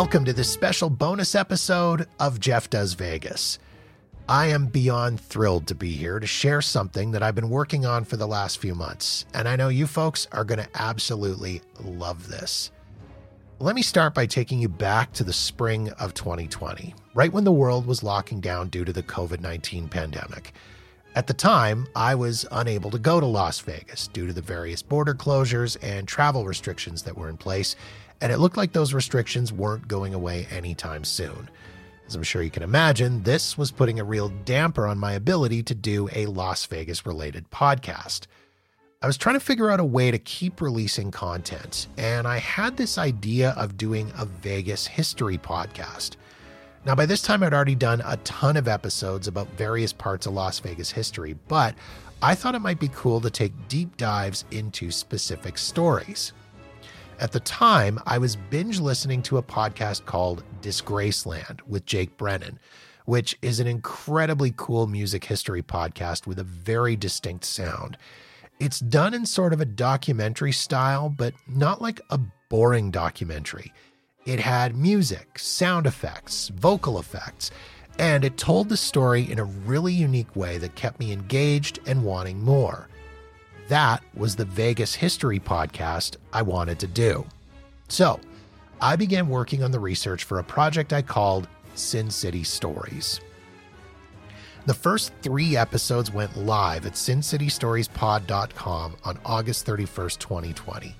welcome to this special bonus episode of Jeff Does Vegas. I am beyond thrilled to be here to share something that I've been working on for the last few months, and I know you folks are going to absolutely love this. Let me start by taking you back to the spring of 2020, right when the world was locking down due to the COVID 19 pandemic. At the time, I was unable to go to Las Vegas due to the various border closures and travel restrictions that were in place, and it looked like those restrictions weren't going away anytime soon. As I'm sure you can imagine, this was putting a real damper on my ability to do a Las Vegas related podcast. I was trying to figure out a way to keep releasing content, and I had this idea of doing a Vegas history podcast. Now, by this time, I'd already done a ton of episodes about various parts of Las Vegas history, but I thought it might be cool to take deep dives into specific stories. At the time, I was binge listening to a podcast called Disgraceland with Jake Brennan, which is an incredibly cool music history podcast with a very distinct sound. It's done in sort of a documentary style, but not like a boring documentary. It had music, sound effects, vocal effects, and it told the story in a really unique way that kept me engaged and wanting more. That was the Vegas History podcast I wanted to do. So, I began working on the research for a project I called Sin City Stories. The first three episodes went live at sincitystoriespod.com on August 31st, 2020.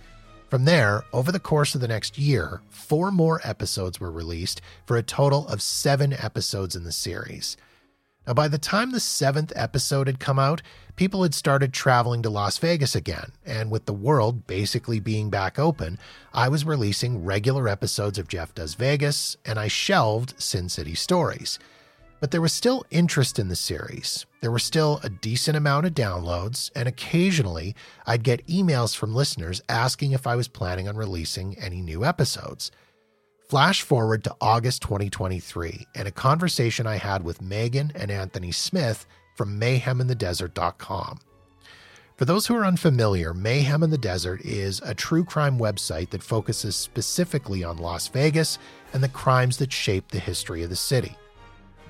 From there, over the course of the next year, four more episodes were released for a total of seven episodes in the series. Now, by the time the seventh episode had come out, people had started traveling to Las Vegas again, and with the world basically being back open, I was releasing regular episodes of Jeff Does Vegas, and I shelved Sin City Stories. But there was still interest in the series. There were still a decent amount of downloads, and occasionally I'd get emails from listeners asking if I was planning on releasing any new episodes. Flash forward to August 2023 and a conversation I had with Meagan and Anthony Smith from mayheminthedesert.com. For those who are unfamiliar, Mayhem in the Desert is a true crime website that focuses specifically on Las Vegas and the crimes that shaped the history of the city.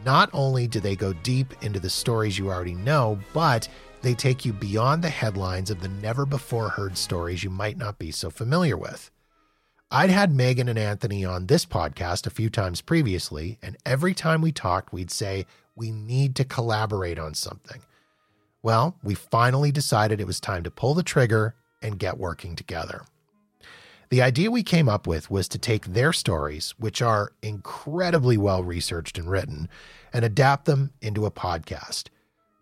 Not only do they go deep into the stories you already know, but they take you beyond the headlines of the never before heard stories you might not be so familiar with. I'd had Meagan and Anthony on this podcast a few times previously, and every time we talked, we'd say, We need to collaborate on something. Well, we finally decided it was time to pull the trigger and get working together. The idea we came up with was to take their stories, which are incredibly well researched and written, and adapt them into a podcast.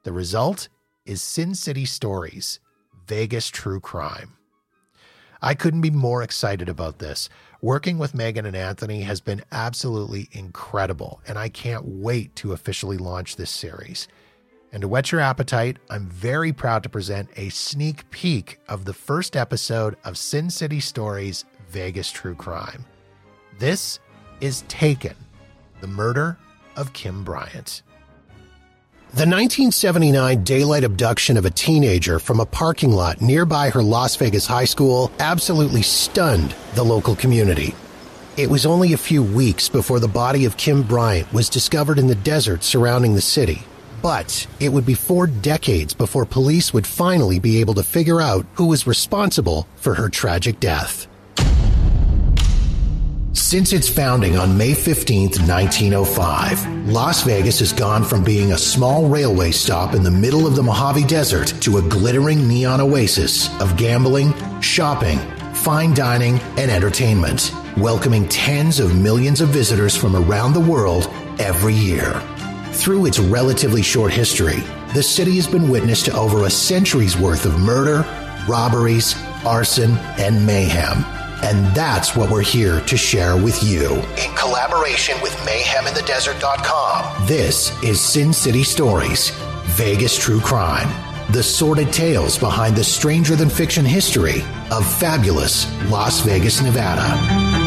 The result is Sin City Stories Vegas True Crime. I couldn't be more excited about this. Working with Meagan and Anthony has been absolutely incredible, and I can't wait to officially launch this series. And to whet your appetite, I'm very proud to present a sneak peek of the first episode of Sin City Stories Vegas True Crime. This is Taken, the murder of Kim Bryant. The 1979 daylight abduction of a teenager from a parking lot nearby her Las Vegas high school absolutely stunned the local community. It was only a few weeks before the body of Kim Bryant was discovered in the desert surrounding the city. But it would be four decades before police would finally be able to figure out who was responsible for her tragic death. Since its founding on May 15, 1905, Las Vegas has gone from being a small railway stop in the middle of the Mojave Desert to a glittering neon oasis of gambling, shopping, fine dining, and entertainment, welcoming tens of millions of visitors from around the world every year. Through its relatively short history, the city has been witness to over a century's worth of murder, robberies, arson, and mayhem. And that's what we're here to share with you. In collaboration with mayheminthedesert.com, this is Sin City Stories, Vegas True Crime. The sordid tales behind the stranger than fiction history of fabulous Las Vegas, Nevada.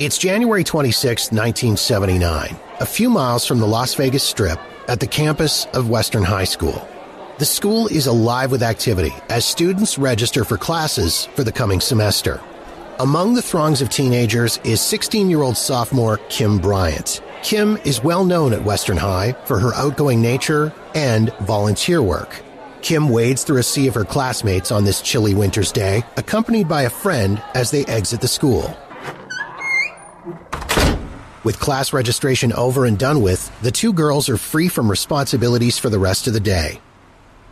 It's January 26, 1979. A few miles from the Las Vegas Strip, at the campus of Western High School. The school is alive with activity as students register for classes for the coming semester. Among the throngs of teenagers is 16 year old sophomore Kim Bryant. Kim is well known at Western High for her outgoing nature and volunteer work. Kim wades through a sea of her classmates on this chilly winter's day, accompanied by a friend as they exit the school. With class registration over and done with, the two girls are free from responsibilities for the rest of the day.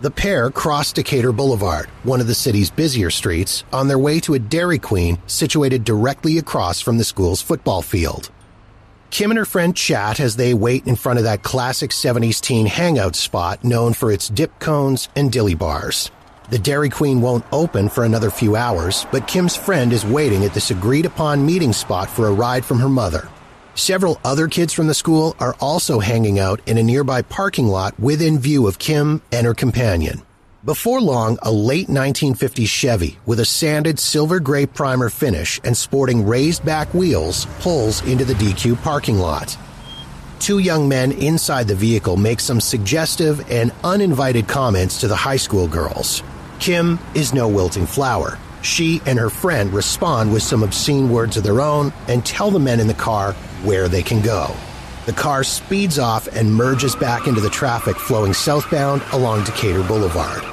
The pair cross Decatur Boulevard, one of the city's busier streets, on their way to a Dairy Queen situated directly across from the school's football field. Kim and her friend chat as they wait in front of that classic 70s teen hangout spot known for its dip cones and dilly bars. The Dairy Queen won't open for another few hours, but Kim's friend is waiting at this agreed upon meeting spot for a ride from her mother. Several other kids from the school are also hanging out in a nearby parking lot within view of Kim and her companion. Before long, a late 1950s Chevy with a sanded silver gray primer finish and sporting raised back wheels pulls into the DQ parking lot. Two young men inside the vehicle make some suggestive and uninvited comments to the high school girls. Kim is no wilting flower. She and her friend respond with some obscene words of their own and tell the men in the car where they can go. The car speeds off and merges back into the traffic flowing southbound along Decatur Boulevard.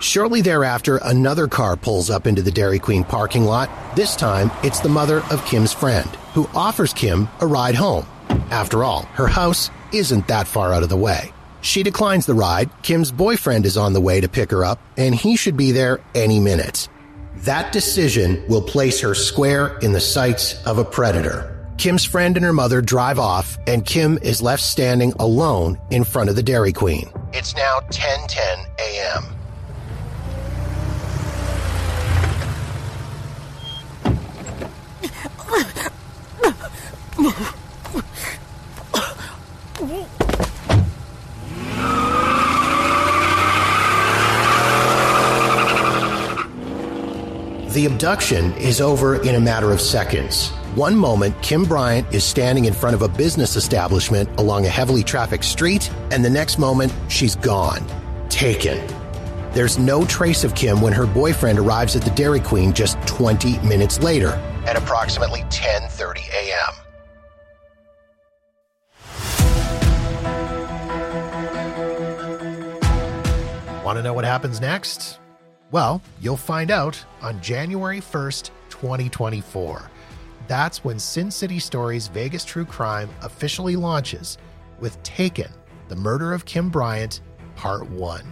Shortly thereafter, another car pulls up into the Dairy Queen parking lot. This time, it's the mother of Kim's friend, who offers Kim a ride home. After all, her house isn't that far out of the way. She declines the ride. Kim's boyfriend is on the way to pick her up, and he should be there any minute. That decision will place her square in the sights of a predator. Kim's friend and her mother drive off, and Kim is left standing alone in front of the Dairy Queen. It's now 10:10 a.m. The abduction is over in a matter of seconds. One moment, Kim Bryant is standing in front of a business establishment along a heavily trafficked street, and the next moment, she's gone. Taken. There's no trace of Kim when her boyfriend arrives at the Dairy Queen just 20 minutes later at approximately 10:30 a.m. Want to know what happens next? Well, you'll find out on January 1st, 2024. That's when Sin City Stories Vegas True Crime officially launches with Taken, the murder of Kim Bryant, Part 1.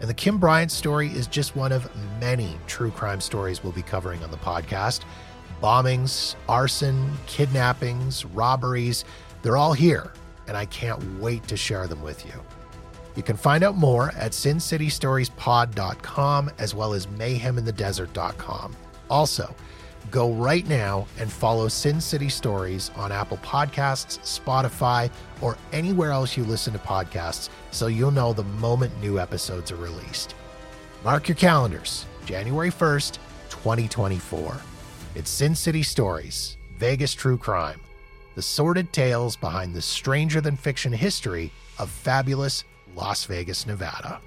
And the Kim Bryant story is just one of many true crime stories we'll be covering on the podcast. Bombings, arson, kidnappings, robberies, they're all here, and I can't wait to share them with you. You can find out more at sincitystoriespod.com as well as mayheminthedesert.com. Also, go right now and follow Sin City Stories on Apple Podcasts, Spotify, or anywhere else you listen to podcasts so you'll know the moment new episodes are released. Mark your calendars, January 1st, 2024. It's Sin City Stories, Vegas True Crime, the sordid tales behind the stranger than fiction history of fabulous Las Vegas, Nevada.